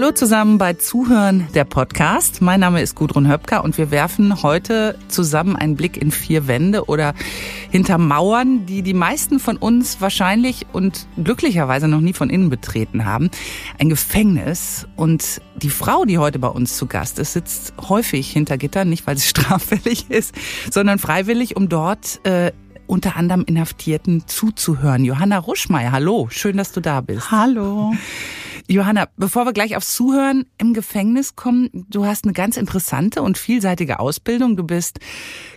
Hallo zusammen bei Zuhören der Podcast. Mein Name ist Gudrun Höpker und wir werfen heute zusammen einen Blick in vier Wände oder hinter Mauern, die die meisten von uns wahrscheinlich und glücklicherweise noch nie von innen betreten haben. Ein Gefängnis und die Frau, die heute bei uns zu Gast ist, sitzt häufig hinter Gittern, nicht weil sie straffällig ist, sondern freiwillig, um dort äh, unter anderem Inhaftierten zuzuhören. Johanna Ruschmeier, hallo, schön, dass du da bist. Hallo. Johanna, bevor wir gleich aufs Zuhören im Gefängnis kommen, du hast eine ganz interessante und vielseitige Ausbildung. Du bist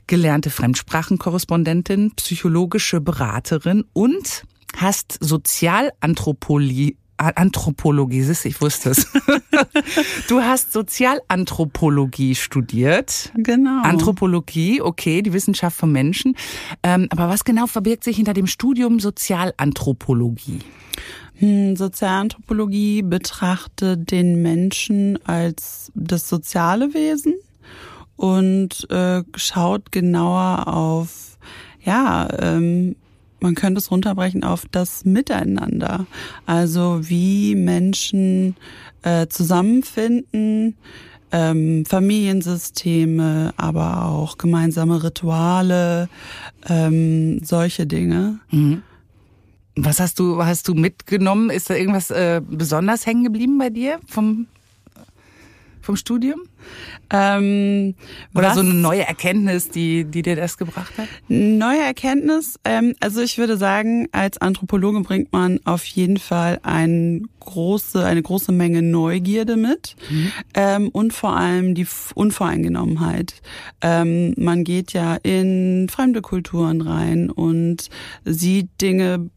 gelernte Fremdsprachenkorrespondentin, psychologische Beraterin und hast Sozialanthropologie Anthropologie, ich wusste es. du hast Sozialanthropologie studiert. Genau. Anthropologie, okay, die Wissenschaft von Menschen. Ähm, aber was genau verbirgt sich hinter dem Studium Sozialanthropologie? Hm, Sozialanthropologie betrachtet den Menschen als das soziale Wesen und äh, schaut genauer auf, ja, ähm, man könnte es runterbrechen auf das Miteinander. Also wie Menschen äh, zusammenfinden, ähm, Familiensysteme, aber auch gemeinsame Rituale, ähm, solche Dinge. Mhm. Was hast du, hast du mitgenommen? Ist da irgendwas äh, besonders hängen geblieben bei dir vom, vom Studium? Ähm, Oder was? so eine neue Erkenntnis, die, die dir das gebracht hat? Neue Erkenntnis, ähm, also ich würde sagen, als Anthropologe bringt man auf jeden Fall ein große, eine große Menge Neugierde mit mhm. ähm, und vor allem die Unvoreingenommenheit. Ähm, man geht ja in fremde Kulturen rein und sieht Dinge,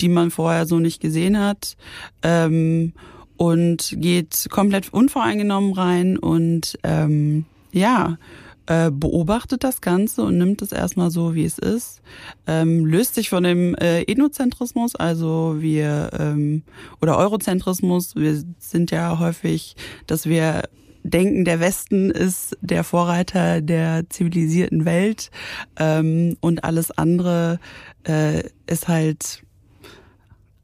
die man vorher so nicht gesehen hat. Ähm, und geht komplett unvoreingenommen rein und ähm, ja, äh, beobachtet das Ganze und nimmt es erstmal so, wie es ist, ähm, löst sich von dem äh, Ethnozentrismus, also wir ähm, oder Eurozentrismus, wir sind ja häufig, dass wir denken, der Westen ist der Vorreiter der zivilisierten Welt ähm, und alles andere äh, ist halt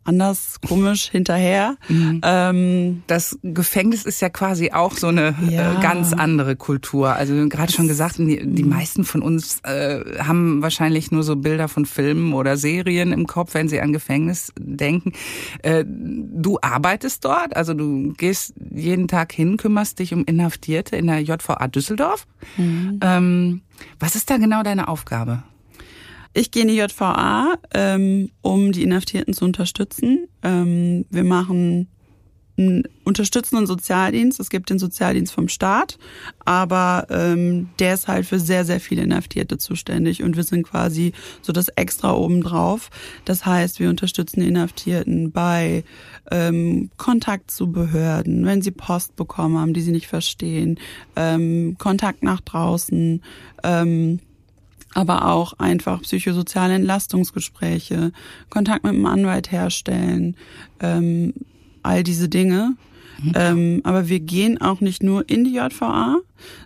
anders, komisch hinterher. Mhm. Ähm, das Gefängnis ist ja quasi auch so eine äh, ja. äh, ganz andere Kultur. Also gerade schon gesagt, die, die mhm. meisten von uns äh, haben wahrscheinlich nur so Bilder von Filmen oder Serien im Kopf, wenn sie an Gefängnis denken. Äh, du arbeitest dort, also du gehst jeden Tag hin, kümmerst dich um Inhaftierte in der JVA Düsseldorf. Mhm. Ähm, was ist da genau deine Aufgabe? Ich gehe in die JVA, ähm, um die Inhaftierten zu unterstützen. Ähm, wir machen einen unterstützenden Sozialdienst. Es gibt den Sozialdienst vom Staat, aber ähm, der ist halt für sehr, sehr viele Inhaftierte zuständig und wir sind quasi so das Extra obendrauf. Das heißt, wir unterstützen Inhaftierten bei ähm, Kontakt zu Behörden, wenn sie Post bekommen haben, die sie nicht verstehen, ähm, Kontakt nach draußen, ähm, aber auch einfach psychosoziale Entlastungsgespräche, Kontakt mit einem Anwalt herstellen, ähm, all diese Dinge. Mhm. Ähm, aber wir gehen auch nicht nur in die JVA,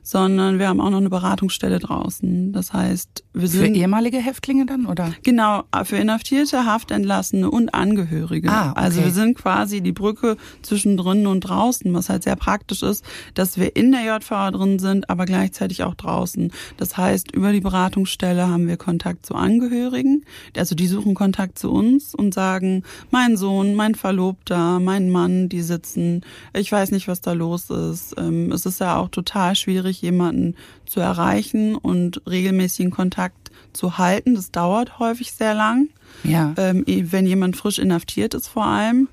sondern wir haben auch noch eine Beratungsstelle draußen. Das heißt, wir sind. Für ehemalige Häftlinge dann, oder? Genau, für Inhaftierte, Haftentlassene und Angehörige. Ah, okay. Also wir sind quasi die Brücke zwischen drinnen und draußen, was halt sehr praktisch ist, dass wir in der JVA drin sind, aber gleichzeitig auch draußen. Das heißt, über die Beratungsstelle haben wir Kontakt zu Angehörigen. Also die suchen Kontakt zu uns und sagen, mein Sohn, mein Verlobter, mein Mann, die sitzen, ich weiß nicht, was da los ist. Ähm, es ist ja auch total schwierig, jemanden zu erreichen und regelmäßigen Kontakt zu halten. Das dauert häufig sehr lang. Ja. Ähm, wenn jemand frisch inhaftiert ist vor allem.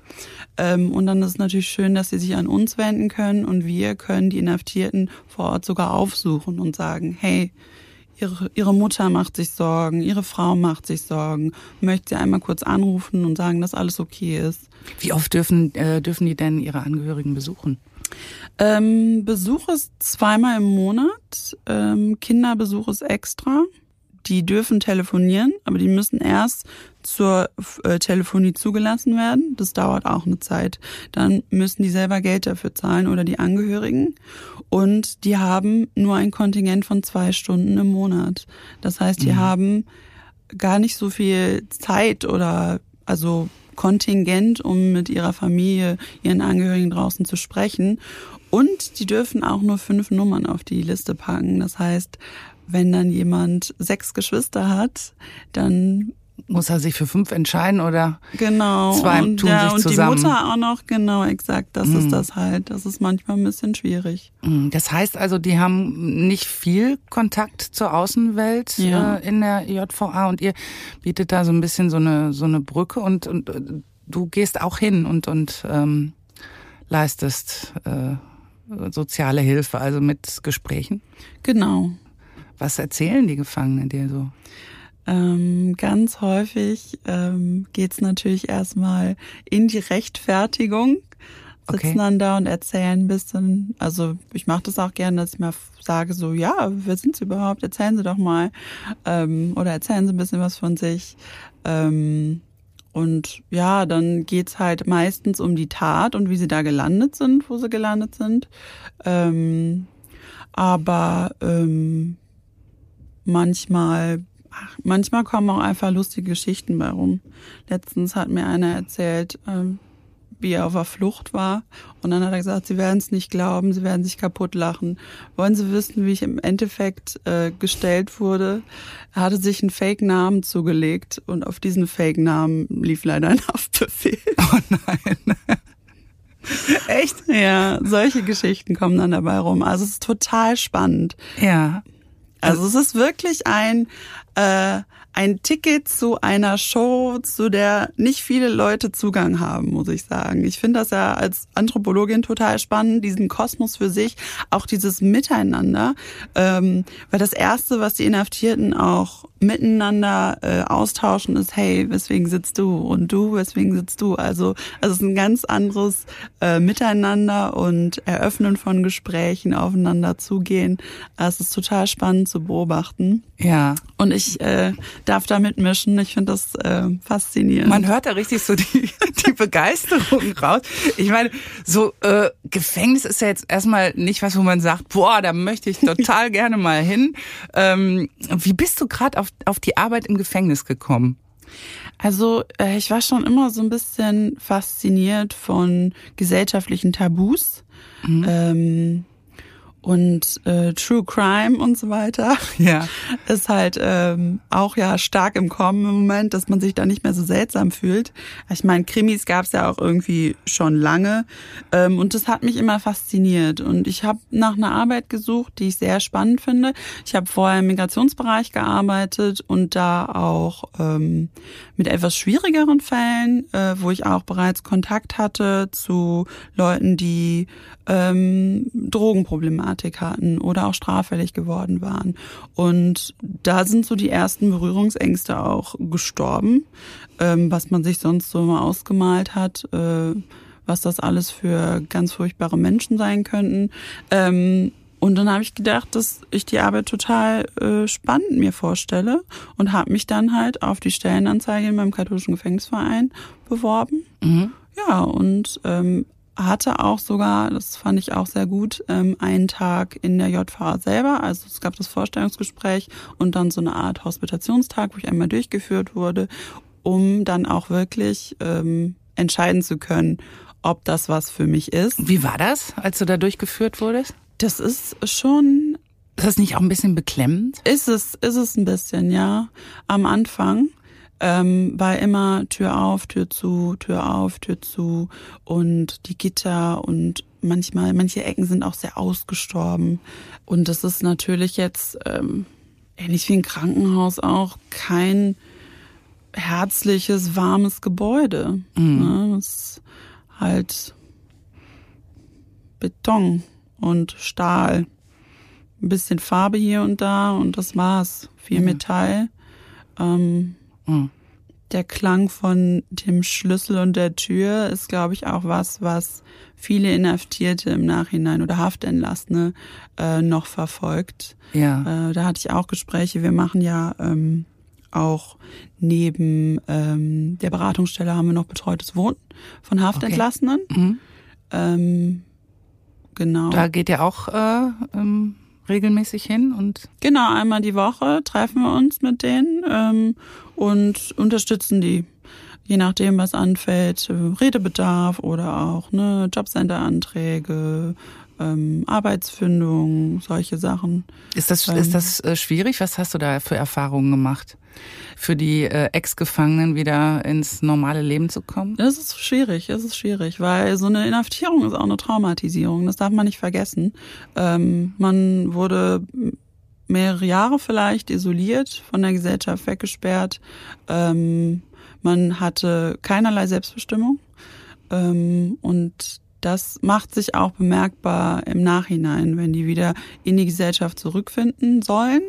Ähm, und dann ist es natürlich schön, dass sie sich an uns wenden können und wir können die Inhaftierten vor Ort sogar aufsuchen und sagen, hey, ihre, ihre Mutter macht sich Sorgen, ihre Frau macht sich Sorgen, möchte sie einmal kurz anrufen und sagen, dass alles okay ist. Wie oft dürfen, äh, dürfen die denn ihre Angehörigen besuchen? Ähm, Besuch ist zweimal im Monat, ähm, Kinderbesuch ist extra. Die dürfen telefonieren, aber die müssen erst zur äh, Telefonie zugelassen werden. Das dauert auch eine Zeit. Dann müssen die selber Geld dafür zahlen oder die Angehörigen. Und die haben nur ein Kontingent von zwei Stunden im Monat. Das heißt, die mhm. haben gar nicht so viel Zeit oder also Kontingent, um mit ihrer Familie, ihren Angehörigen draußen zu sprechen. Und die dürfen auch nur fünf Nummern auf die Liste packen. Das heißt, wenn dann jemand sechs Geschwister hat, dann muss er sich für fünf entscheiden oder genau zwei und, tun ja, sich und zusammen. die Mutter auch noch genau exakt das ist das halt das ist manchmal ein bisschen schwierig Mm, Das heißt also, die haben nicht viel Kontakt zur Außenwelt Ja. äh, in der JVA und ihr bietet da so ein bisschen so eine so eine Brücke und, und äh, du gehst auch hin und und ähm, leistest äh, soziale Hilfe, also mit Gesprächen. genau Was erzählen die Gefangenen dir so? Ähm, ganz häufig ähm, geht's natürlich erstmal in die Rechtfertigung sitzen Okay. dann da und erzählen ein bisschen also ich mache das auch gerne dass ich mal sage so ja wer sind sie überhaupt erzählen sie doch mal ähm, oder erzählen sie ein bisschen was von sich ähm, Und ja, dann geht's halt meistens um die Tat und wie sie da gelandet sind, wo sie gelandet sind. Ähm, aber ähm, manchmal, ach, manchmal kommen auch einfach lustige Geschichten bei rum. Letztens hat mir einer erzählt, ähm, wie er auf der Flucht war. Und dann hat er gesagt, sie werden es nicht glauben, sie werden sich kaputt lachen. Wollen Sie wissen, wie ich im Endeffekt äh, gestellt wurde? Er hatte sich einen Fake-Namen zugelegt und auf diesen Fake-Namen lief leider ein Haftbefehl. Oh nein. Echt? Ja, solche Geschichten kommen dann dabei rum. Also es ist total spannend. Ja. Also es ist wirklich ein, äh, ein Ticket zu einer Show, zu der nicht viele Leute Zugang haben, muss ich sagen. Ich finde das ja als Anthropologin total spannend, diesen Kosmos für sich, auch dieses Miteinander. Ähm, weil das Erste, was die Inhaftierten auch miteinander äh, austauschen, ist, hey, weswegen sitzt du? Und du, weswegen sitzt du? Also, also es ist ein ganz anderes äh, Miteinander und Eröffnen von Gesprächen, aufeinander zugehen. Es ist total spannend zu beobachten. Ja. Und ich äh, darf da mitmischen. Ich finde das äh, faszinierend. Man hört da richtig so die, die Begeisterung raus. Ich meine, so äh, Gefängnis ist ja jetzt erstmal nicht was, wo man sagt, boah, da möchte ich total gerne mal hin. Ähm, wie bist du gerade auf, auf die Arbeit im Gefängnis gekommen? Also äh, ich war schon immer so ein bisschen fasziniert von gesellschaftlichen Tabus. Ähm, und äh, True Crime und so weiter. Ja. Ist halt ähm, auch ja stark im Kommen im Moment, dass man sich da nicht mehr so seltsam fühlt. Ich meine, Krimis gab es ja auch irgendwie schon lange ähm, und das hat mich immer fasziniert. Und ich habe nach einer Arbeit gesucht, die ich sehr spannend finde. Ich habe vorher im Migrationsbereich gearbeitet und da auch ähm, mit etwas schwierigeren Fällen, äh, wo ich auch bereits Kontakt hatte zu Leuten, die ähm, Drogenproblematik hatten oder auch straffällig geworden waren. Und da sind so die ersten Berührungsängste auch gestorben, ähm, was man sich sonst so mal ausgemalt hat, äh, was das alles für ganz furchtbare Menschen sein könnten. Ähm, und dann habe ich gedacht, dass ich die Arbeit total äh, spannend mir vorstelle und habe mich dann halt auf die Stellenanzeige in meinem katholischen Gefängnisverein beworben. Mhm. Ja, und ähm, hatte auch sogar, das fand ich auch sehr gut, ähm, einen Tag in der JVA selber. Also es gab das Vorstellungsgespräch und dann so eine Art Hospitationstag, wo ich einmal durchgeführt wurde, um dann auch wirklich ähm, entscheiden zu können, ob das was für mich ist. Wie war das, als du da durchgeführt wurdest? Das ist schon Ist das nicht auch ein bisschen beklemmend? Ist es, ist es ein bisschen, ja. Am Anfang ähm, war immer Tür auf, Tür zu, Tür auf, Tür zu und die Gitter und manchmal, manche Ecken sind auch sehr ausgestorben. Und das ist natürlich jetzt ähm, ähnlich wie ein Krankenhaus auch kein herzliches, warmes Gebäude. Ne? Es ist halt Beton und Stahl ein bisschen Farbe hier und da und das war's. Viel Metall. Ähm, Mhm. Der Klang von dem Schlüssel und der Tür ist, glaube ich, auch was, was viele Inhaftierte im Nachhinein oder Haftentlassene äh, noch verfolgt. Ja. Äh, da hatte ich auch Gespräche. Wir machen ja ähm, auch neben ähm, der Beratungsstelle haben wir noch betreutes Wohnen von Haftentlassenen. Mhm. Ähm, genau. Da geht ihr auch äh, ähm, regelmäßig hin und Genau, einmal die Woche treffen wir uns mit denen ähm, und unterstützen die. je nachdem, was anfällt, Redebedarf oder auch ne, Jobcenter-Anträge, ähm, Arbeitsfindung, solche Sachen. Ist das, ähm, ist das äh, schwierig? Was hast du da für Erfahrungen gemacht? Für die äh, Ex-Gefangenen wieder ins normale Leben zu kommen? Das ist schwierig, es ist schwierig, weil so eine Inhaftierung ist auch eine Traumatisierung. Das darf man nicht vergessen. Ähm, man wurde mehrere Jahre vielleicht isoliert, von der Gesellschaft weggesperrt. Ähm, man hatte keinerlei Selbstbestimmung. Ähm, und das macht sich auch bemerkbar im Nachhinein, wenn die wieder in die Gesellschaft zurückfinden sollen,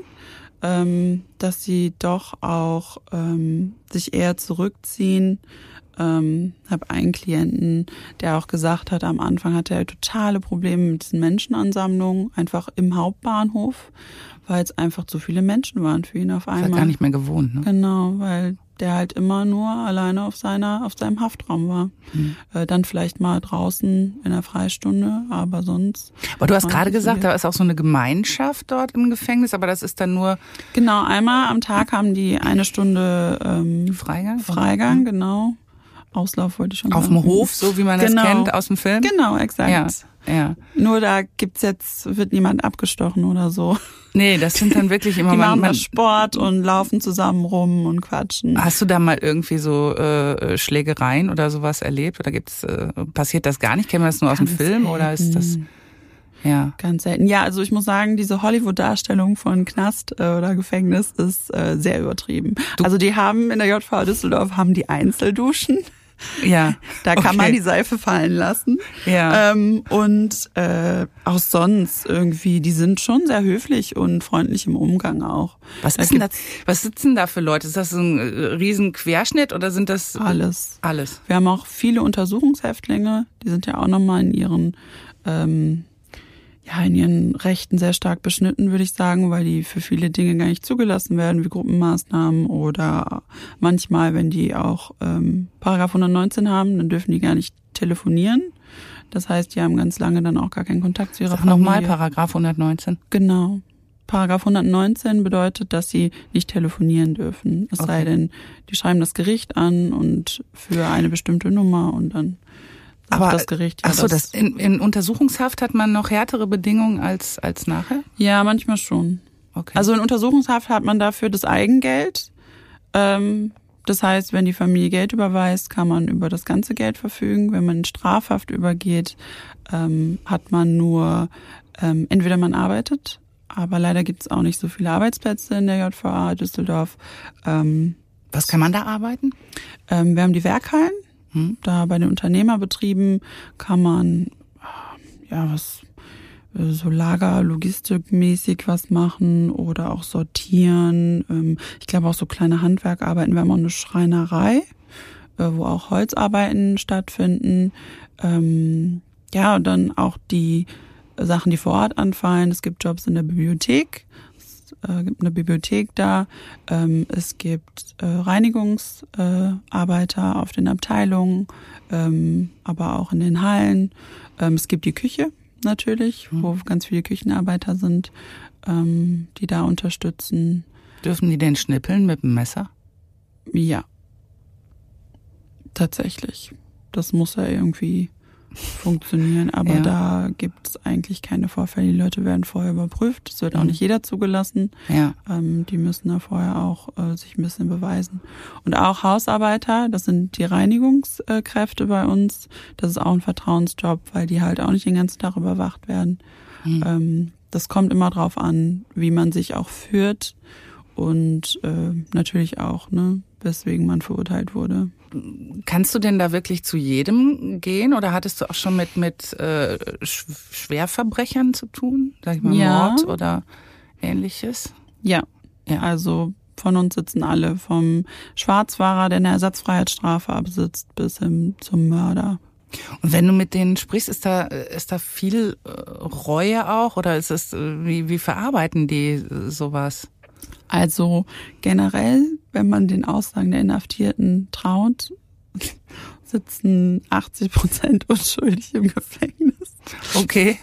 ähm, dass sie doch auch ähm, sich eher zurückziehen. Ähm, habe einen Klienten, der auch gesagt hat, am Anfang hatte er totale Probleme mit diesen Menschenansammlungen, einfach im Hauptbahnhof, weil es einfach zu viele Menschen waren für ihn auf einmal. Das hat gar nicht mehr gewohnt, ne? Genau, weil der halt immer nur alleine auf seiner, auf seinem Haftraum war. Mhm. Äh, dann vielleicht mal draußen in der Freistunde, aber sonst. Aber du hast gerade gesagt, da ist auch so eine Gemeinschaft dort im Gefängnis, aber das ist dann nur. Genau, einmal am Tag haben die eine Stunde ähm, Freigang. Freigang, genau. Auslauf wollte ich schon Auf sagen. dem Hof, so wie man genau. das kennt aus dem Film? Genau, exakt. Ja. Ja. Nur da gibt's jetzt, wird niemand abgestochen oder so. Nee, das sind dann wirklich immer Die man, machen Sport und laufen zusammen rum und quatschen. Hast du da mal irgendwie so äh, Schlägereien oder sowas erlebt? Oder gibt's äh, passiert das gar nicht? Kennen wir das nur aus Ganz dem Film selten. oder ist das ja. Ganz selten. Ja, also ich muss sagen, diese Hollywood-Darstellung von Knast äh, oder Gefängnis ist äh, sehr übertrieben. Du also die haben in der JV Düsseldorf haben die Einzelduschen. Ja. Da kann okay. man die Seife fallen lassen. Ja. Ähm, und äh, auch sonst irgendwie, die sind schon sehr höflich und freundlich im Umgang auch. Was ist denn das? Was sitzen da für Leute? Ist das so ein äh, riesen Querschnitt oder sind das alles? Alles. Wir haben auch viele Untersuchungshäftlinge, die sind ja auch nochmal in ihren ähm, ja, in ihren Rechten sehr stark beschnitten, würde ich sagen, weil die für viele Dinge gar nicht zugelassen werden, wie Gruppenmaßnahmen oder manchmal, wenn die auch ähm, Paragraph 119 haben, dann dürfen die gar nicht telefonieren. Das heißt, die haben ganz lange dann auch gar keinen Kontakt zu ihrer Familie. Nochmal Paragraph 119. Genau. Paragraph 119 bedeutet, dass sie nicht telefonieren dürfen. Es okay. sei denn, die schreiben das Gericht an und für eine bestimmte Nummer und dann aber das Gericht. Ja, ach so, das, das in, in Untersuchungshaft hat man noch härtere Bedingungen als als nachher? Ja, manchmal schon. Okay. Also in Untersuchungshaft hat man dafür das Eigengeld. Ähm, das heißt, wenn die Familie Geld überweist, kann man über das ganze Geld verfügen. Wenn man in Strafhaft übergeht, ähm, hat man nur ähm, entweder man arbeitet, aber leider gibt es auch nicht so viele Arbeitsplätze in der JVA Düsseldorf. Ähm, Was kann man da arbeiten? Ähm, wir haben die Werkhallen. Hm? Da bei den Unternehmerbetrieben kann man ja was so Lager-Logistikmäßig was machen oder auch sortieren. Ähm, ich glaube auch so kleine Handwerkarbeiten. Wir haben auch eine Schreinerei, äh, wo auch Holzarbeiten stattfinden. Ähm, ja, und dann auch die Sachen, die vor Ort anfallen. Es gibt Jobs in der Bibliothek äh, gibt eine Bibliothek da, ähm, es gibt äh, Reinigungsarbeiter äh, auf den Abteilungen, ähm, aber auch in den Hallen. Ähm, es gibt die Küche natürlich, mhm. wo ganz viele Küchenarbeiter sind, ähm, die da unterstützen. Dürfen die denn schnippeln mit dem Messer? Ja. Tatsächlich. Das muss er irgendwie funktionieren. Aber ja. da gibt es eigentlich keine Vorfälle. Die Leute werden vorher überprüft. Es wird auch mhm. nicht jeder zugelassen. Ja. Ähm, die müssen da vorher auch äh, sich ein bisschen beweisen. Und auch Hausarbeiter, das sind die Reinigungskräfte bei uns. Das ist auch ein Vertrauensjob, weil die halt auch nicht den ganzen Tag überwacht werden. Mhm. Ähm, das kommt immer drauf an, wie man sich auch führt und äh, natürlich auch, ne, weswegen man verurteilt wurde. Kannst du denn da wirklich zu jedem gehen oder hattest du auch schon mit mit äh, Schwerverbrechern zu tun, sag ich mal ja. Mord oder ähnliches? Ja. ja. Also von uns sitzen alle, vom Schwarzfahrer, der eine Ersatzfreiheitsstrafe absitzt, bis hin zum Mörder. Und wenn du mit denen sprichst, ist da ist da viel äh, Reue auch oder ist es äh, wie wie verarbeiten die sowas? Also generell, wenn man den Aussagen der Inhaftierten traut, sitzen 80 Prozent unschuldig im Gefängnis. Okay.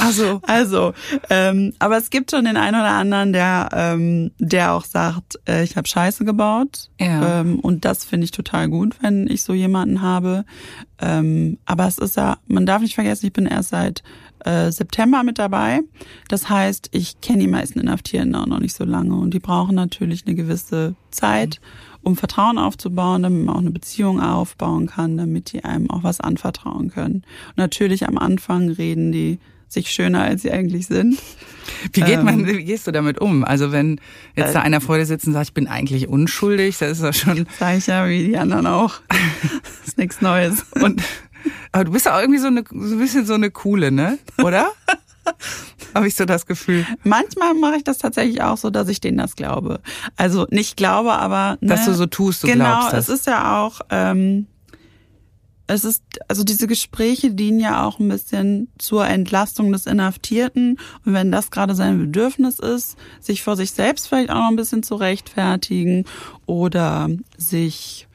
Also, also, ähm, aber es gibt schon den einen oder anderen, der, ähm, der auch sagt, äh, ich habe Scheiße gebaut. Ja. Ähm, und das finde ich total gut, wenn ich so jemanden habe. Ähm, aber es ist ja, man darf nicht vergessen, ich bin erst seit äh, September mit dabei. Das heißt, ich kenne die meisten Inhaftierten auch noch nicht so lange und die brauchen natürlich eine gewisse Zeit. Um Vertrauen aufzubauen, damit man auch eine Beziehung aufbauen kann, damit die einem auch was anvertrauen können. Und natürlich am Anfang reden die sich schöner, als sie eigentlich sind. Wie geht man, ähm, wie gehst du damit um? Also wenn jetzt da äh, einer vor dir sitzt und sagt, ich bin eigentlich unschuldig, das ist ja schon. Sag ich ja, wie die anderen auch. das ist nichts Neues. Und aber du bist ja auch irgendwie so eine so ein bisschen so eine coole, ne? Oder? Habe ich so das Gefühl. Manchmal mache ich das tatsächlich auch so, dass ich denen das glaube. Also nicht glaube, aber ne, dass du so tust, du genau, glaubst. Genau, es ist ja auch ähm, es ist, also diese Gespräche dienen ja auch ein bisschen zur Entlastung des Inhaftierten. Und wenn das gerade sein Bedürfnis ist, sich vor sich selbst vielleicht auch noch ein bisschen zu rechtfertigen oder sich,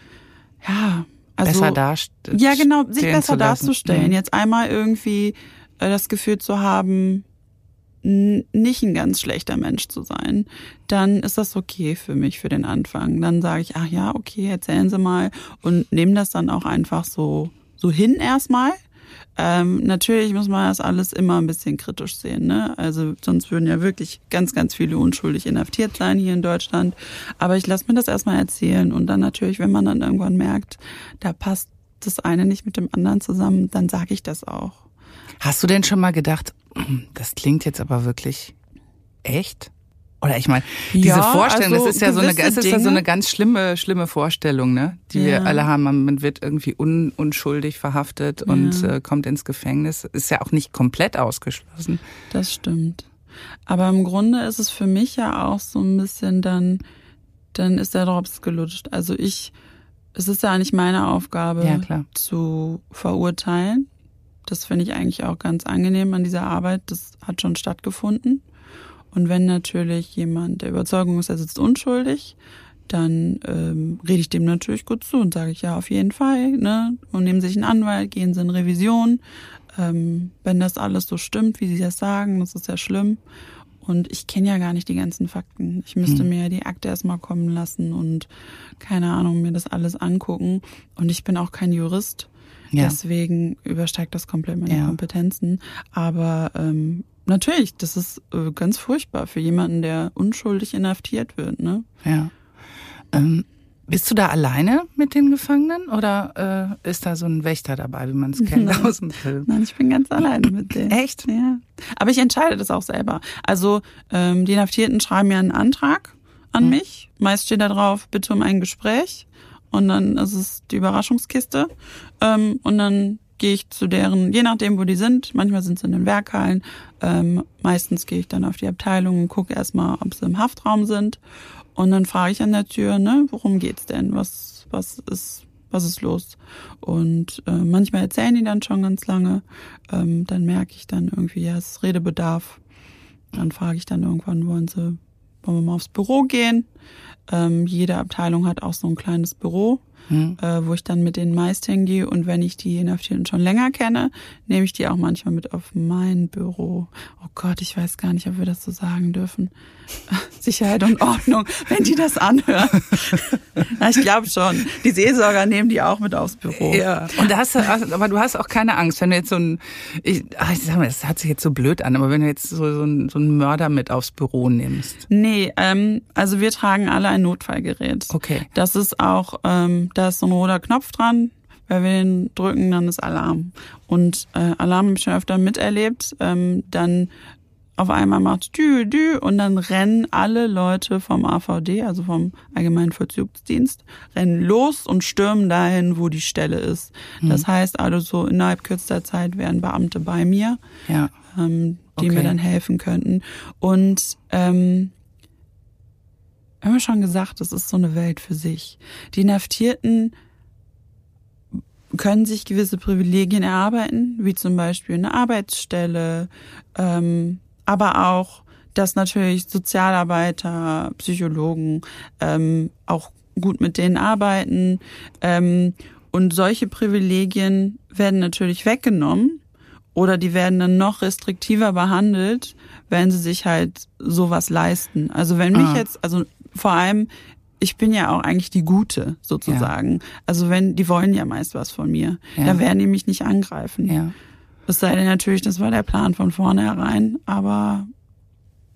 ja, also. Besser darstellen. Ja, genau, sich besser darzustellen. Mhm. Jetzt einmal irgendwie äh, das Gefühl zu haben, nicht ein ganz schlechter Mensch zu sein, dann ist das okay für mich für den Anfang. Dann sage ich, ach ja, okay, erzählen Sie mal und nehme das dann auch einfach so so hin erstmal. Ähm, natürlich muss man das alles immer ein bisschen kritisch sehen, ne? Also sonst würden ja wirklich ganz, ganz viele unschuldig inhaftiert sein hier in Deutschland. Aber ich lasse mir das erstmal erzählen und dann natürlich, wenn man dann irgendwann merkt, da passt das eine nicht mit dem anderen zusammen, dann sage ich das auch. Hast du denn schon mal gedacht, das klingt jetzt aber wirklich echt? Oder ich meine, diese ja, Vorstellung, also das ist ja so eine, es ist ja so eine ganz schlimme, schlimme Vorstellung, ne? Die ja. wir alle haben. Man wird irgendwie un, unschuldig verhaftet ja. und äh, kommt ins Gefängnis. Ist ja auch nicht komplett ausgeschlossen. Das stimmt. Aber im Grunde ist es für mich ja auch so ein bisschen dann, dann ist der Drops gelutscht. Also ich, es ist ja nicht meine Aufgabe zu verurteilen. Das finde ich eigentlich auch ganz angenehm an dieser Arbeit. Das hat schon stattgefunden. Und wenn natürlich jemand der Überzeugung ist, er sitzt unschuldig, dann ähm, rede ich dem natürlich gut zu und sage ich ja auf jeden Fall, ne? Und nehmen sich einen Anwalt, gehen sie in Revision. Ähm, wenn das alles so stimmt, wie sie das sagen, das ist ja schlimm. Und ich kenne ja gar nicht die ganzen Fakten. Ich müsste hm. mir die Akte erstmal kommen lassen und keine Ahnung, mir das alles angucken. Und ich bin auch kein Jurist. Ja. Deswegen übersteigt das komplett meine ja. Kompetenzen. Aber ähm, natürlich, das ist äh, ganz furchtbar für jemanden, der unschuldig inhaftiert wird. Ne? Ja. Ähm, bist du da alleine mit den Gefangenen oder äh, ist da so ein Wächter dabei, wie man es kennt Nein. aus dem Film? Nein, ich bin ganz alleine mit denen. Echt? Ja. Aber ich entscheide das auch selber. Also ähm, die Inhaftierten schreiben mir einen Antrag an hm. mich. Meist steht da drauf, bitte um ein Gespräch. Und dann ist es die Überraschungskiste. Ähm, und dann gehe ich zu deren, je nachdem, wo die sind, manchmal sind sie in den Werkhallen, ähm, meistens gehe ich dann auf die Abteilung und gucke erstmal, ob sie im Haftraum sind. Und dann frage ich an der Tür, ne, worum geht's denn? Was, was ist, was ist los? Und äh, manchmal erzählen die dann schon ganz lange. Ähm, dann merke ich dann irgendwie, ja, es ist Redebedarf. Dann frage ich dann irgendwann, wollen sie, wollen wir mal aufs Büro gehen? Ähm, jede Abteilung hat auch so ein kleines Büro mhm. äh, wo ich dann mit denen meist hingehe. Und wenn ich die Inhaftierten schon länger kenne, nehme ich die auch manchmal mit auf mein Büro. Oh Gott, ich weiß gar nicht, ob wir das so sagen dürfen. Sicherheit und Ordnung, wenn die das anhören. Na, ich glaube schon. Die Seelsorger nehmen die auch mit aufs Büro. Ja. Und da hast du, aber du hast auch keine Angst, wenn du jetzt so ein, ich, ach, ich sag mal, das hat sich jetzt so blöd an, aber wenn du jetzt so, so, ein, so einen Mörder mit aufs Büro nimmst. Nee, ähm, also wir tragen alle ein Notfallgerät. Okay. Das ist auch, ähm, da ist so ein roter Knopf dran. Wenn wir den drücken, dann ist Alarm. Und äh, Alarm habe ich schon öfter miterlebt. Ähm, dann auf einmal macht dü, dü und dann rennen alle Leute vom AVD, also vom Allgemeinen Vollzugsdienst, rennen los und stürmen dahin, wo die Stelle ist. Mhm. Das heißt also so innerhalb kürzester Zeit wären Beamte bei mir, ja. ähm, die okay. mir dann helfen könnten. Und ähm, haben wir schon gesagt, das ist so eine Welt für sich. Die Inhaftierten können sich gewisse Privilegien erarbeiten, wie zum Beispiel eine Arbeitsstelle, ähm, aber auch, dass natürlich Sozialarbeiter, Psychologen ähm, auch gut mit denen arbeiten. Ähm, und solche Privilegien werden natürlich weggenommen oder die werden dann noch restriktiver behandelt, wenn sie sich halt sowas leisten. Also wenn mich Ah. jetzt, also vor allem, ich bin ja auch eigentlich die Gute sozusagen. Also wenn, die wollen ja meist was von mir, Ja. dann werden die mich nicht angreifen. Ja. Es sei denn natürlich, das war der Plan von vornherein, aber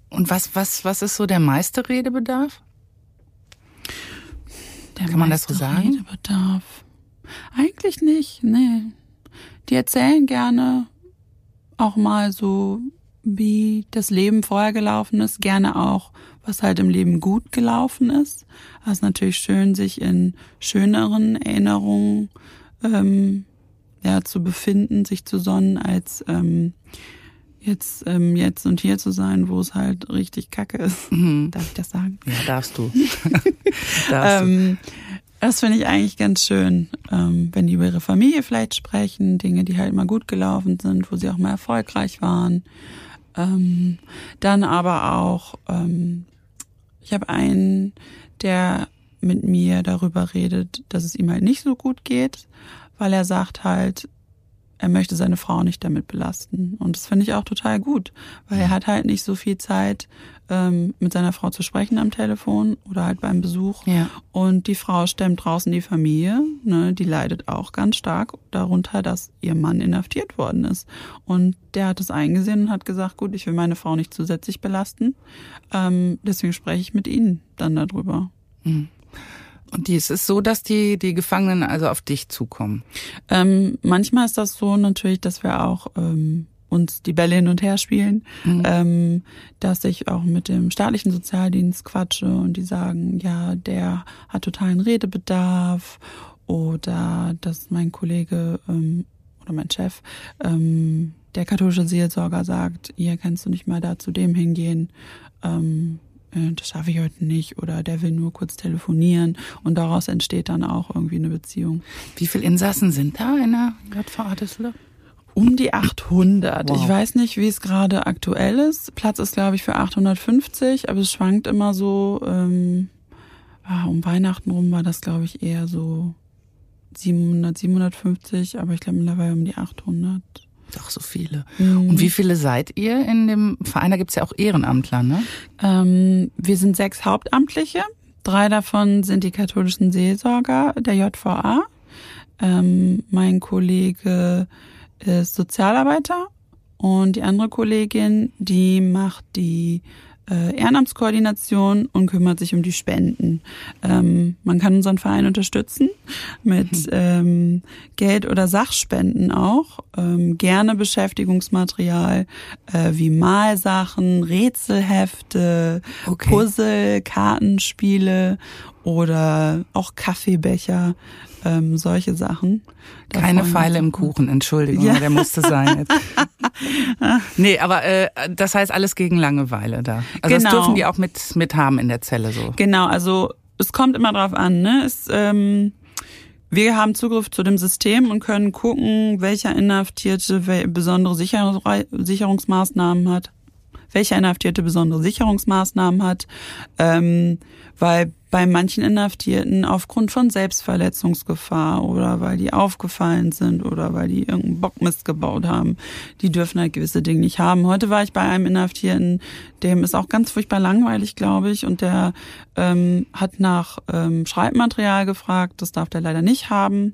Und was, was, was ist so der meiste Redebedarf? der Kann man das so meiste sagen? Redebedarf. Eigentlich nicht, nee. Die erzählen gerne auch mal so, wie das Leben vorher gelaufen ist, gerne auch, was halt im Leben gut gelaufen ist. Es ist natürlich schön, sich in schöneren Erinnerungen ähm, ja, zu befinden, sich zu sonnen, als ähm, jetzt, ähm, jetzt und hier zu sein, wo es halt richtig kacke ist. Mhm. Darf ich das sagen? Ja, darfst du. darfst du. Ähm, das finde ich eigentlich ganz schön, ähm, wenn die über ihre Familie vielleicht sprechen, Dinge, die halt mal gut gelaufen sind, wo sie auch mal erfolgreich waren. Ähm, dann aber auch, ähm, ich habe einen, der mit mir darüber redet, dass es ihm halt nicht so gut geht, weil er sagt halt, er möchte seine Frau nicht damit belasten. Und das finde ich auch total gut, weil er hat halt nicht so viel Zeit, ähm, mit seiner Frau zu sprechen am Telefon oder halt beim Besuch. Ja. Und die Frau stemmt draußen die Familie, ne, die leidet auch ganz stark darunter, dass ihr Mann inhaftiert worden ist. Und der hat es eingesehen und hat gesagt, gut, ich will meine Frau nicht zusätzlich belasten. Ähm, deswegen spreche ich mit Ihnen dann darüber. Und die, es ist so, dass die, die Gefangenen also auf dich zukommen. Ähm, manchmal ist das so natürlich, dass wir auch ähm, uns die Bälle hin und her spielen, ähm, dass ich auch mit dem staatlichen Sozialdienst quatsche und die sagen, ja, der hat totalen Redebedarf oder dass mein Kollege ähm, oder mein Chef, ähm, der katholische Seelsorger sagt, hier kannst du nicht mal da zu dem hingehen. Ähm, äh, das schaffe ich heute nicht oder der will nur kurz telefonieren und daraus entsteht dann auch irgendwie eine Beziehung. Wie viele Insassen sind da in der JVA Düsseldorf? Um die 800. Wow. Ich weiß nicht, wie es gerade aktuell ist. Platz ist, glaube ich, für 850, aber es schwankt immer so. Ähm, ah, um Weihnachten rum war das, glaube ich, eher so 700, 750, aber ich glaube mittlerweile um die 800. Doch, so viele. Mhm. Und wie viele seid ihr in dem Verein? Da gibt's ja auch Ehrenamtler, ne? Ähm, wir sind sechs Hauptamtliche. Drei davon sind die katholischen Seelsorger der JVA. Ähm, mein Kollege ist Sozialarbeiter und die andere Kollegin, die macht die äh, Ehrenamtskoordination und kümmert sich um die Spenden. Ähm, man kann unseren Verein unterstützen mit ähm, Geld oder Sachspenden auch. Ähm, gerne Beschäftigungsmaterial äh, wie Malsachen, Rätselhefte, Okay. Puzzle, Kartenspiele oder auch Kaffeebecher, ähm, solche Sachen. Da Keine Pfeile im. Kuchen, Entschuldigung, Ja. der musste sein. Nee, aber äh, das heißt alles gegen Langeweile da. Also das Genau. dürfen die auch mit, mit haben in der Zelle so. Genau, also es kommt immer drauf an. Ne? Es, ähm, wir haben Zugriff zu dem System und können gucken, welcher Inhaftierte besondere Sicherungs Sicherungsmaßnahmen hat, welcher Inhaftierte besondere Sicherungsmaßnahmen hat, ähm, weil bei manchen Inhaftierten aufgrund von Selbstverletzungsgefahr oder weil die aufgefallen sind oder weil die irgendeinen Bockmist gebaut haben, die dürfen halt gewisse Dinge nicht haben. Heute war ich bei einem Inhaftierten, dem ist auch ganz furchtbar langweilig, glaube ich, und der ähm, hat nach ähm, Schreibmaterial gefragt, das darf der leider nicht haben,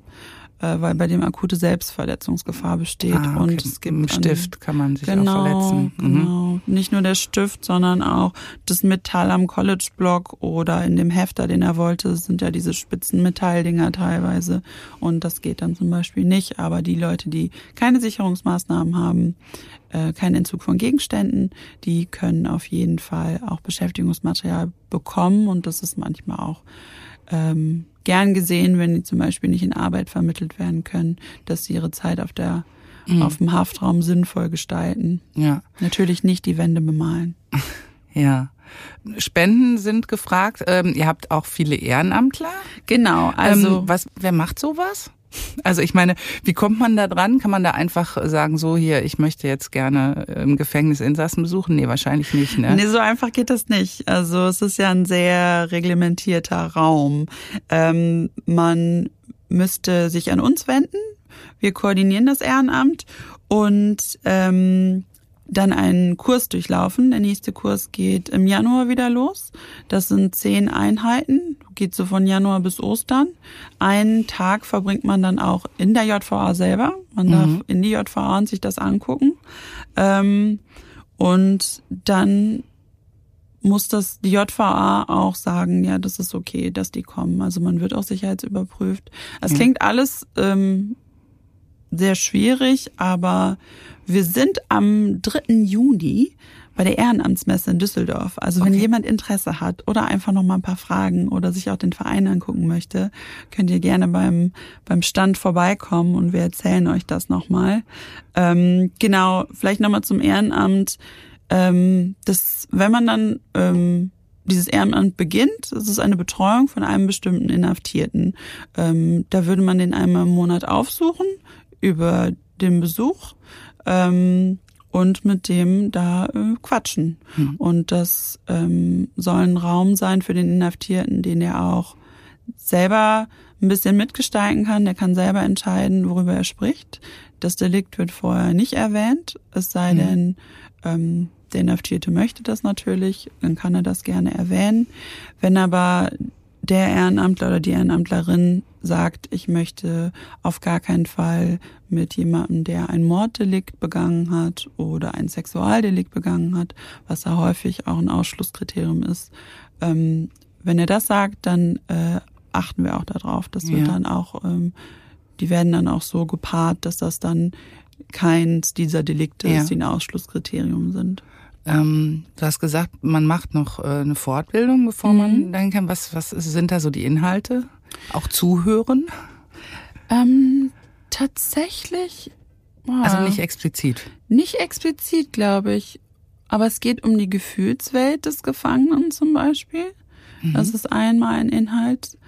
äh, weil bei dem akute Selbstverletzungsgefahr besteht. Ah, okay. Und es gibt Im Stift kann man sich genau, auch verletzen. Mhm. Genau. Nicht nur der Stift, sondern auch das Metall am College-Block oder in dem Hefter, den er wollte, sind ja diese spitzen Metalldinger teilweise. Und das geht dann zum Beispiel nicht. Aber die Leute, die keine Sicherungsmaßnahmen haben, äh, keinen Entzug von Gegenständen, die können auf jeden Fall auch Beschäftigungsmaterial bekommen. Und das ist manchmal auch ähm, gern gesehen, wenn die zum Beispiel nicht in Arbeit vermittelt werden können, dass sie ihre Zeit auf der auf dem Haftraum sinnvoll gestalten. Ja, Natürlich nicht die Wände bemalen. ja. Spenden sind gefragt. Ähm, ihr habt auch viele Ehrenamtler. Genau, also ähm, was? Wer macht sowas? Also ich meine, wie kommt man da dran? Kann man da einfach sagen, so hier, ich möchte jetzt gerne im Gefängnis Insassen besuchen? Nee, wahrscheinlich nicht, ne? Nee, so einfach geht das nicht. Also es ist ja ein sehr reglementierter Raum. Ähm, man müsste sich an uns wenden. Wir koordinieren das Ehrenamt und ähm, dann einen Kurs durchlaufen. Der nächste Kurs geht im Januar wieder los. Das sind zehn Einheiten, geht so von Januar bis Ostern. Einen Tag verbringt man dann auch in der JVA selber. Man mhm. darf in die JVA und sich das angucken. Ähm, und dann muss das die JVA auch sagen, ja, das ist okay, dass die kommen. Also man wird auch sicherheitsüberprüft. Es mhm. klingt alles ähm, sehr schwierig, aber wir sind am 3. Juni bei der Ehrenamtsmesse in Düsseldorf. Also wenn okay. jemand Interesse hat oder einfach noch mal ein paar Fragen oder sich auch den Verein angucken möchte, könnt ihr gerne beim beim Stand vorbeikommen und wir erzählen euch das nochmal. Ähm, genau, vielleicht nochmal zum Ehrenamt. Ähm, das, wenn man dann ähm, dieses Ehrenamt beginnt, es ist eine Betreuung von einem bestimmten Inhaftierten. Ähm, da würde man den einmal im Monat aufsuchen über den Besuch ähm, und mit dem da äh, quatschen. Mhm. Und das ähm, soll ein Raum sein für den Inhaftierten, den er auch selber ein bisschen mitgestalten kann. Der kann selber entscheiden, worüber er spricht. Das Delikt wird vorher nicht erwähnt, es sei mhm. denn, ähm, der Inhaftierte möchte das natürlich, dann kann er das gerne erwähnen. Wenn aber der Ehrenamtler oder die Ehrenamtlerin sagt, ich möchte auf gar keinen Fall mit jemandem, der ein Morddelikt begangen hat oder ein Sexualdelikt begangen hat, was da häufig auch ein Ausschlusskriterium ist. Ähm, wenn er das sagt, dann äh, achten wir auch darauf. Das wird ja. dann auch, ähm, die werden dann auch so gepaart, dass das dann keins dieser Delikte ja. ist, die ein Ausschlusskriterium sind. Ähm, du hast gesagt, man macht noch äh, eine Fortbildung, bevor mhm. man dahin kann. Was, was sind da so die Inhalte? Auch zuhören? Ähm, tatsächlich. Oh, also nicht explizit. Nicht explizit, glaube ich. Aber es geht um die Gefühlswelt des Gefangenen zum Beispiel. Mhm. Das ist einmal ein Inhalt.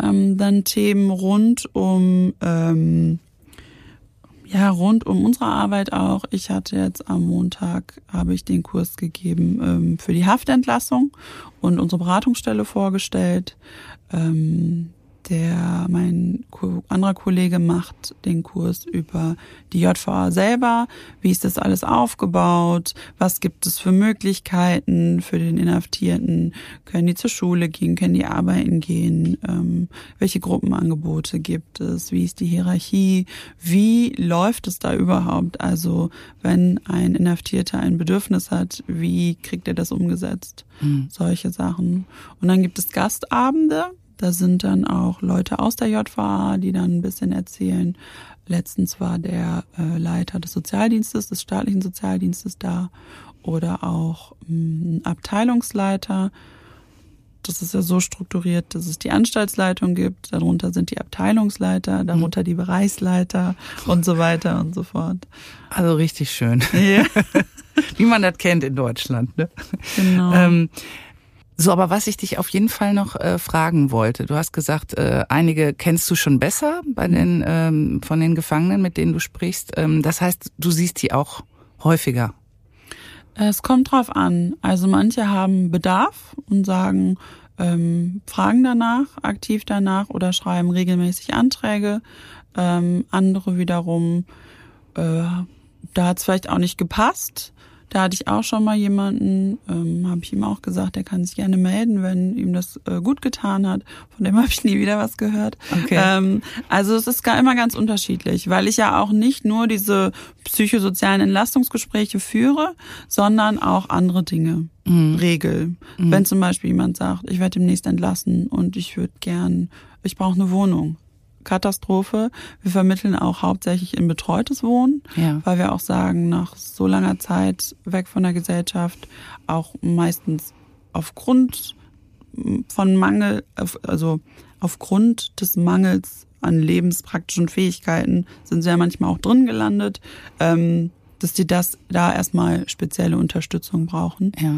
Ähm, dann Themen rund um ähm, ja, rund um unsere Arbeit auch. Ich hatte jetzt am Montag, habe ich den Kurs gegeben ähm, für die Haftentlassung und unsere Beratungsstelle vorgestellt. Ähm, der mein anderer Kollege macht den Kurs über die JVA selber. Wie ist das alles aufgebaut? Was gibt es für Möglichkeiten für den Inhaftierten? Können die zur Schule gehen? Können die arbeiten gehen? Ähm, welche Gruppenangebote gibt es? Wie ist die Hierarchie? Wie läuft es da überhaupt? Also wenn ein Inhaftierter ein Bedürfnis hat, wie kriegt er das umgesetzt? Mhm. Solche Sachen. Und dann gibt es Gastabende da sind dann auch Leute aus der JVA, die dann ein bisschen erzählen. Letztens war der äh, Leiter des Sozialdienstes, des staatlichen Sozialdienstes da oder auch ein Abteilungsleiter. Das ist ja so strukturiert, dass es die Anstaltsleitung gibt, darunter sind die Abteilungsleiter, darunter die Bereichsleiter und so weiter und so fort. Also richtig schön. Ja. Wie man das kennt in Deutschland. Ne? Genau. Ähm, so, aber was ich dich auf jeden Fall noch äh, fragen wollte, du hast gesagt, äh, einige kennst du schon besser bei den ähm, von den Gefangenen, mit denen du sprichst. Ähm, das heißt, du siehst die auch häufiger. Es kommt drauf an. Also manche haben Bedarf und sagen, ähm, fragen danach, aktiv danach oder schreiben regelmäßig Anträge. Ähm, andere wiederum, äh, da hat es vielleicht auch nicht gepasst da hatte ich auch schon mal jemanden, ähm, habe ich ihm auch gesagt, der kann sich gerne melden, wenn ihm das äh, gut getan hat. Von dem habe ich nie wieder was gehört. Okay. Ähm, also es ist gar immer ganz unterschiedlich, weil ich ja auch nicht nur diese psychosozialen Entlastungsgespräche führe, sondern auch andere Dinge. Mhm. Regel. Mhm. Wenn zum Beispiel jemand sagt, ich werde demnächst entlassen und ich würde gern, ich brauche eine Wohnung Katastrophe. Wir vermitteln auch hauptsächlich in betreutes Wohnen, ja. weil wir auch sagen, nach so langer Zeit weg von der Gesellschaft, auch meistens aufgrund von Mangel, also aufgrund des Mangels an lebenspraktischen Fähigkeiten sind sie ja manchmal auch drin gelandet. Ähm, dass die das da erstmal spezielle Unterstützung brauchen. Ja.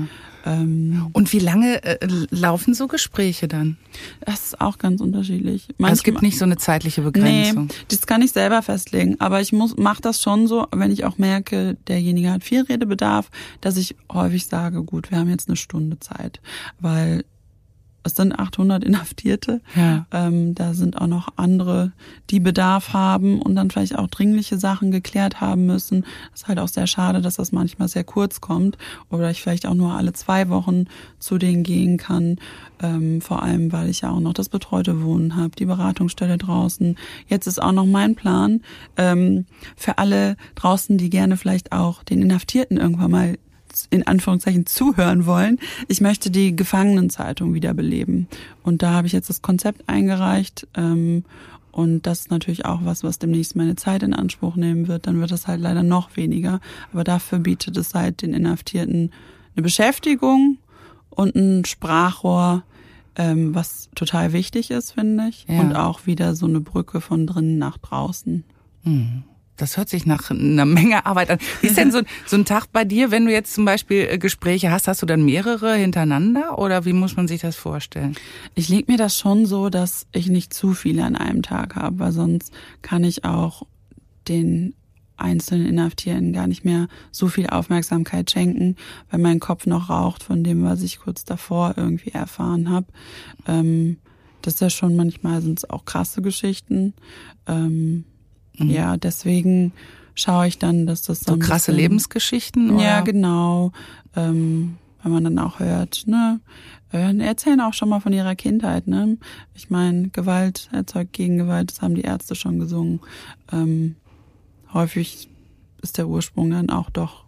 Ähm, und wie lange äh, laufen so Gespräche dann? Das ist auch ganz unterschiedlich. Manchmal, also es gibt nicht so eine zeitliche Begrenzung. Nee, das kann ich selber festlegen. Aber ich muss, mach das schon so, wenn ich auch merke, derjenige hat viel Redebedarf, dass ich häufig sage, gut, wir haben jetzt eine Stunde Zeit. Weil es sind 800 Inhaftierte. Ja. Ähm, da sind auch noch andere, die Bedarf haben und dann vielleicht auch dringliche Sachen geklärt haben müssen. Das ist halt auch sehr schade, dass das manchmal sehr kurz kommt oder ich vielleicht auch nur alle zwei Wochen zu denen gehen kann. Ähm, vor allem, weil ich ja auch noch das betreute Wohnen habe, die Beratungsstelle draußen. Jetzt ist auch noch mein Plan ähm, für alle draußen, die gerne vielleicht auch den Inhaftierten irgendwann mal in Anführungszeichen zuhören wollen. Ich möchte die Gefangenenzeitung wiederbeleben. Und da habe ich jetzt das Konzept eingereicht. Ähm, und das ist natürlich auch was, was demnächst meine Zeit in Anspruch nehmen wird. Dann wird es halt leider noch weniger. Aber dafür bietet es halt den Inhaftierten eine Beschäftigung und ein Sprachrohr, ähm, was total wichtig ist, finde ich. Ja. Und auch wieder so eine Brücke von drinnen nach draußen. Hm. Das hört sich nach einer Menge Arbeit an. Wie ist denn so, so ein Tag bei dir, wenn du jetzt zum Beispiel äh, Gespräche hast, hast du dann mehrere hintereinander oder wie muss man sich das vorstellen? Ich leg mir das schon so, dass ich nicht zu viele an einem Tag habe, weil sonst kann ich auch den einzelnen Inhaftierten gar nicht mehr so viel Aufmerksamkeit schenken, weil mein Kopf noch raucht von dem, was ich kurz davor irgendwie erfahren habe. Ähm, das ist ja schon manchmal sind es auch krasse Geschichten. Ähm, Mhm. Ja, deswegen schaue ich dann, dass das so, so krasse bisschen, Lebensgeschichten. Oder? Ja, genau. Ähm, wenn man dann auch hört, ne, äh, erzählen auch schon mal von ihrer Kindheit, ne? Ich meine, Gewalt erzeugt Gegengewalt, das haben die Ärzte schon gesungen. Ähm, häufig ist der Ursprung dann auch doch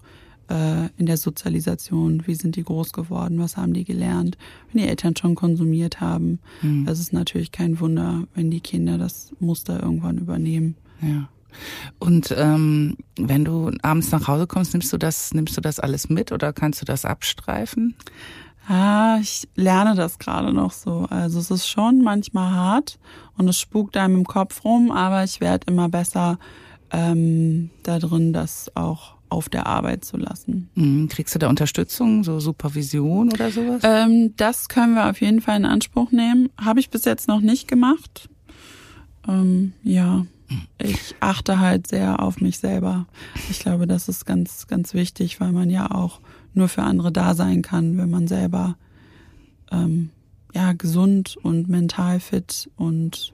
äh, in der Sozialisation. Wie sind die groß geworden? Was haben die gelernt? Wenn die Eltern schon konsumiert haben, mhm. das ist natürlich kein Wunder, wenn die Kinder das Muster irgendwann übernehmen. Ja. Und ähm, wenn du abends nach Hause kommst, nimmst du das, nimmst du das alles mit oder kannst du das abstreifen? Ah, ich lerne das gerade noch so. Also es ist schon manchmal hart und es spukt einem im Kopf rum, aber ich werde immer besser ähm, da drin, das auch auf der Arbeit zu lassen. Mhm. Kriegst du da Unterstützung, so Supervision oder sowas? Ähm, das können wir auf jeden Fall in Anspruch nehmen. Habe ich bis jetzt noch nicht gemacht. Ähm, ja, ich achte halt sehr auf mich selber. Ich glaube, das ist ganz, ganz wichtig, weil man ja auch nur für andere da sein kann, wenn man selber ähm, ja gesund und mental fit und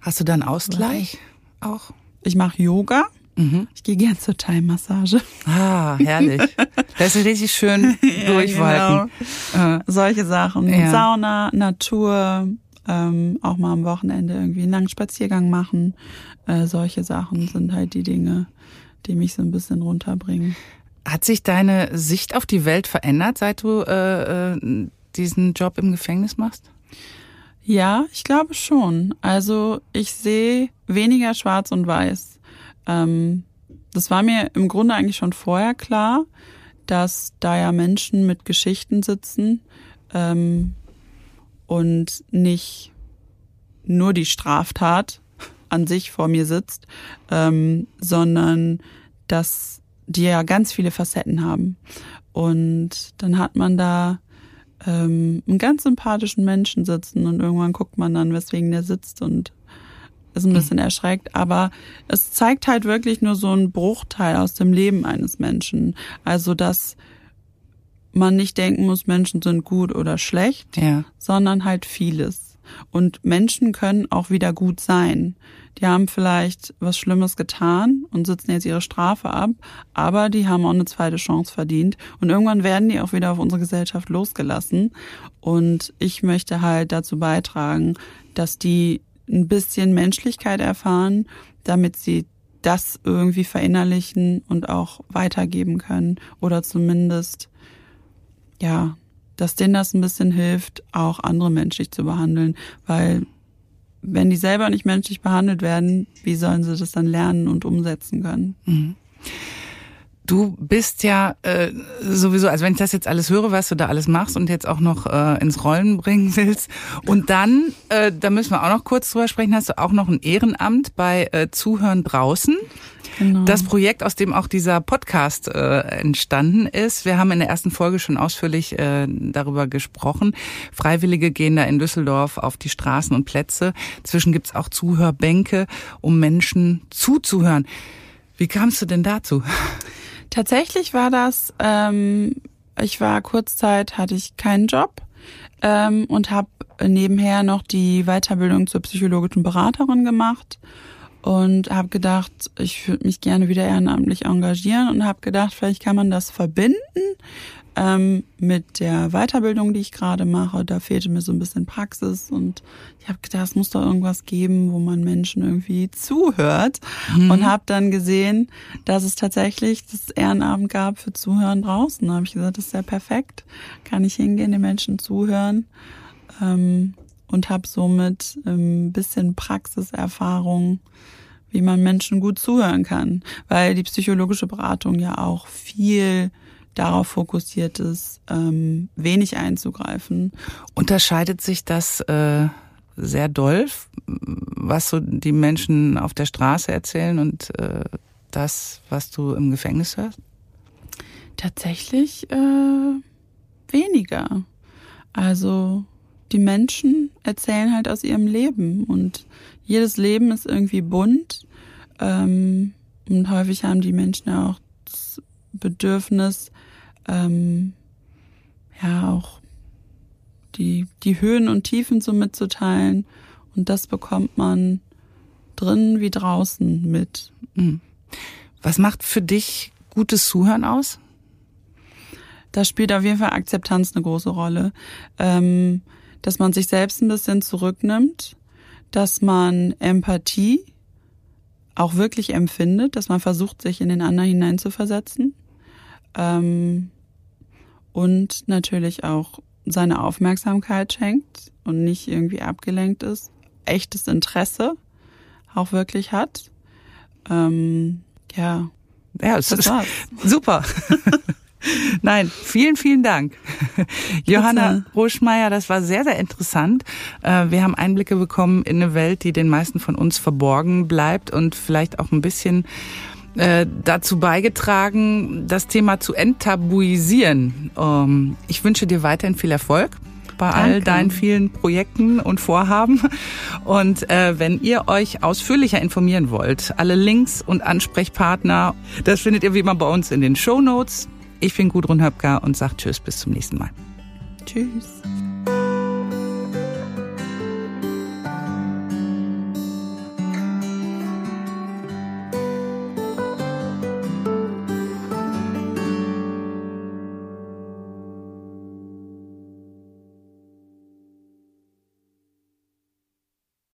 hast du dann Ausgleich auch? Ich mache Yoga. Mhm. Ich gehe gern zur Thai-Massage. Ah, herrlich. Das ist richtig schön durchwalken. Genau. Äh. Solche Sachen. Ja. Sauna, Natur, ähm, auch mal am Wochenende irgendwie einen langen Spaziergang machen. Äh, solche Sachen sind halt die Dinge, die mich so ein bisschen runterbringen. Hat sich deine Sicht auf die Welt verändert, seit du äh, äh, diesen Job im Gefängnis machst? Ja, ich glaube schon. Also ich sehe weniger schwarz und weiß. Ähm, das war mir im Grunde eigentlich schon vorher klar, dass da ja Menschen mit Geschichten sitzen, ähm, und nicht nur die Straftat an sich vor mir sitzt, ähm, sondern dass die ja ganz viele Facetten haben. Und dann hat man da ähm, einen ganz sympathischen Menschen sitzen und irgendwann guckt man dann, weswegen der sitzt und ist ein mhm. bisschen erschreckt. Aber es zeigt halt wirklich nur so einen Bruchteil aus dem Leben eines Menschen. Also dass man nicht denken muss, Menschen sind gut oder schlecht, ja. sondern halt vieles. Und Menschen können auch wieder gut sein. Die haben vielleicht was Schlimmes getan und sitzen jetzt ihre Strafe ab, aber die haben auch eine zweite Chance verdient. Und irgendwann werden die auch wieder auf unsere Gesellschaft losgelassen. Und ich möchte halt dazu beitragen, dass die ein bisschen Menschlichkeit erfahren, damit sie das irgendwie verinnerlichen und auch weitergeben können oder zumindest ja, dass denen das ein bisschen hilft, auch andere menschlich zu behandeln, weil wenn die selber nicht menschlich behandelt werden, wie sollen sie das dann lernen und umsetzen können? Mhm. Du bist ja äh, sowieso, also wenn ich das jetzt alles höre, was du da alles machst und jetzt auch noch äh, ins Rollen bringen willst. Und dann, äh, da müssen wir auch noch kurz drüber sprechen, hast du auch noch ein Ehrenamt bei äh, Zuhören draußen. Genau. Das Projekt, aus dem auch dieser Podcast äh, entstanden ist. Wir haben in der ersten Folge schon ausführlich äh, darüber gesprochen. Freiwillige gehen da in Düsseldorf auf die Straßen und Plätze. Zwischen gibt's auch Zuhörbänke, um Menschen zuzuhören. Wie kamst du denn dazu? Tatsächlich war das, ähm, ich war kurzzeit, hatte ich keinen Job ähm, und habe nebenher noch die Weiterbildung zur psychologischen Beraterin gemacht und habe gedacht, ich würde mich gerne wieder ehrenamtlich engagieren und habe gedacht, vielleicht kann man das verbinden ähm, mit der Weiterbildung, die ich gerade mache. Da fehlte mir so ein bisschen Praxis und ich habe gedacht, es muss doch irgendwas geben, wo man Menschen irgendwie zuhört mhm. und habe dann gesehen, dass es tatsächlich das Ehrenamt gab für Zuhören draußen. Da habe ich gesagt, das ist ja perfekt, kann ich hingehen, den Menschen zuhören. Ähm, und habe somit ein bisschen Praxiserfahrung, wie man Menschen gut zuhören kann, weil die psychologische Beratung ja auch viel darauf fokussiert ist, ähm, wenig einzugreifen. Unterscheidet sich das äh, sehr doll, was so die Menschen auf der Straße erzählen und äh, das, was du im Gefängnis hörst? Tatsächlich äh, weniger. Also die Menschen erzählen halt aus ihrem Leben und jedes Leben ist irgendwie bunt ähm, und häufig haben die Menschen auch das Bedürfnis, ähm, ja auch die, die Höhen und Tiefen so mitzuteilen und das bekommt man drinnen wie draußen mit. Mhm. Was macht für dich gutes Zuhören aus? Da spielt auf jeden Fall Akzeptanz eine große Rolle. Ähm, dass man sich selbst ein bisschen zurücknimmt, dass man Empathie auch wirklich empfindet, dass man versucht, sich in den anderen hineinzuversetzen. Ähm, und natürlich auch seine Aufmerksamkeit schenkt und nicht irgendwie abgelenkt ist, echtes Interesse auch wirklich hat. Ähm, ja. Ja, das ist super. Nein, vielen, vielen Dank. Johanna Roschmeier, das war sehr, sehr interessant. Äh, wir haben Einblicke bekommen in eine Welt, die den meisten von uns verborgen bleibt und vielleicht auch ein bisschen äh, dazu beigetragen, das Thema zu enttabuisieren. Ähm, ich wünsche dir weiterhin viel Erfolg bei Danke. all deinen vielen Projekten und Vorhaben. Und äh, wenn ihr euch ausführlicher informieren wollt, alle Links und Ansprechpartner, das findet ihr wie immer bei uns in den Show Notes. Ich bin Gudrun Höpker und sage Tschüss, bis zum nächsten Mal. Tschüss.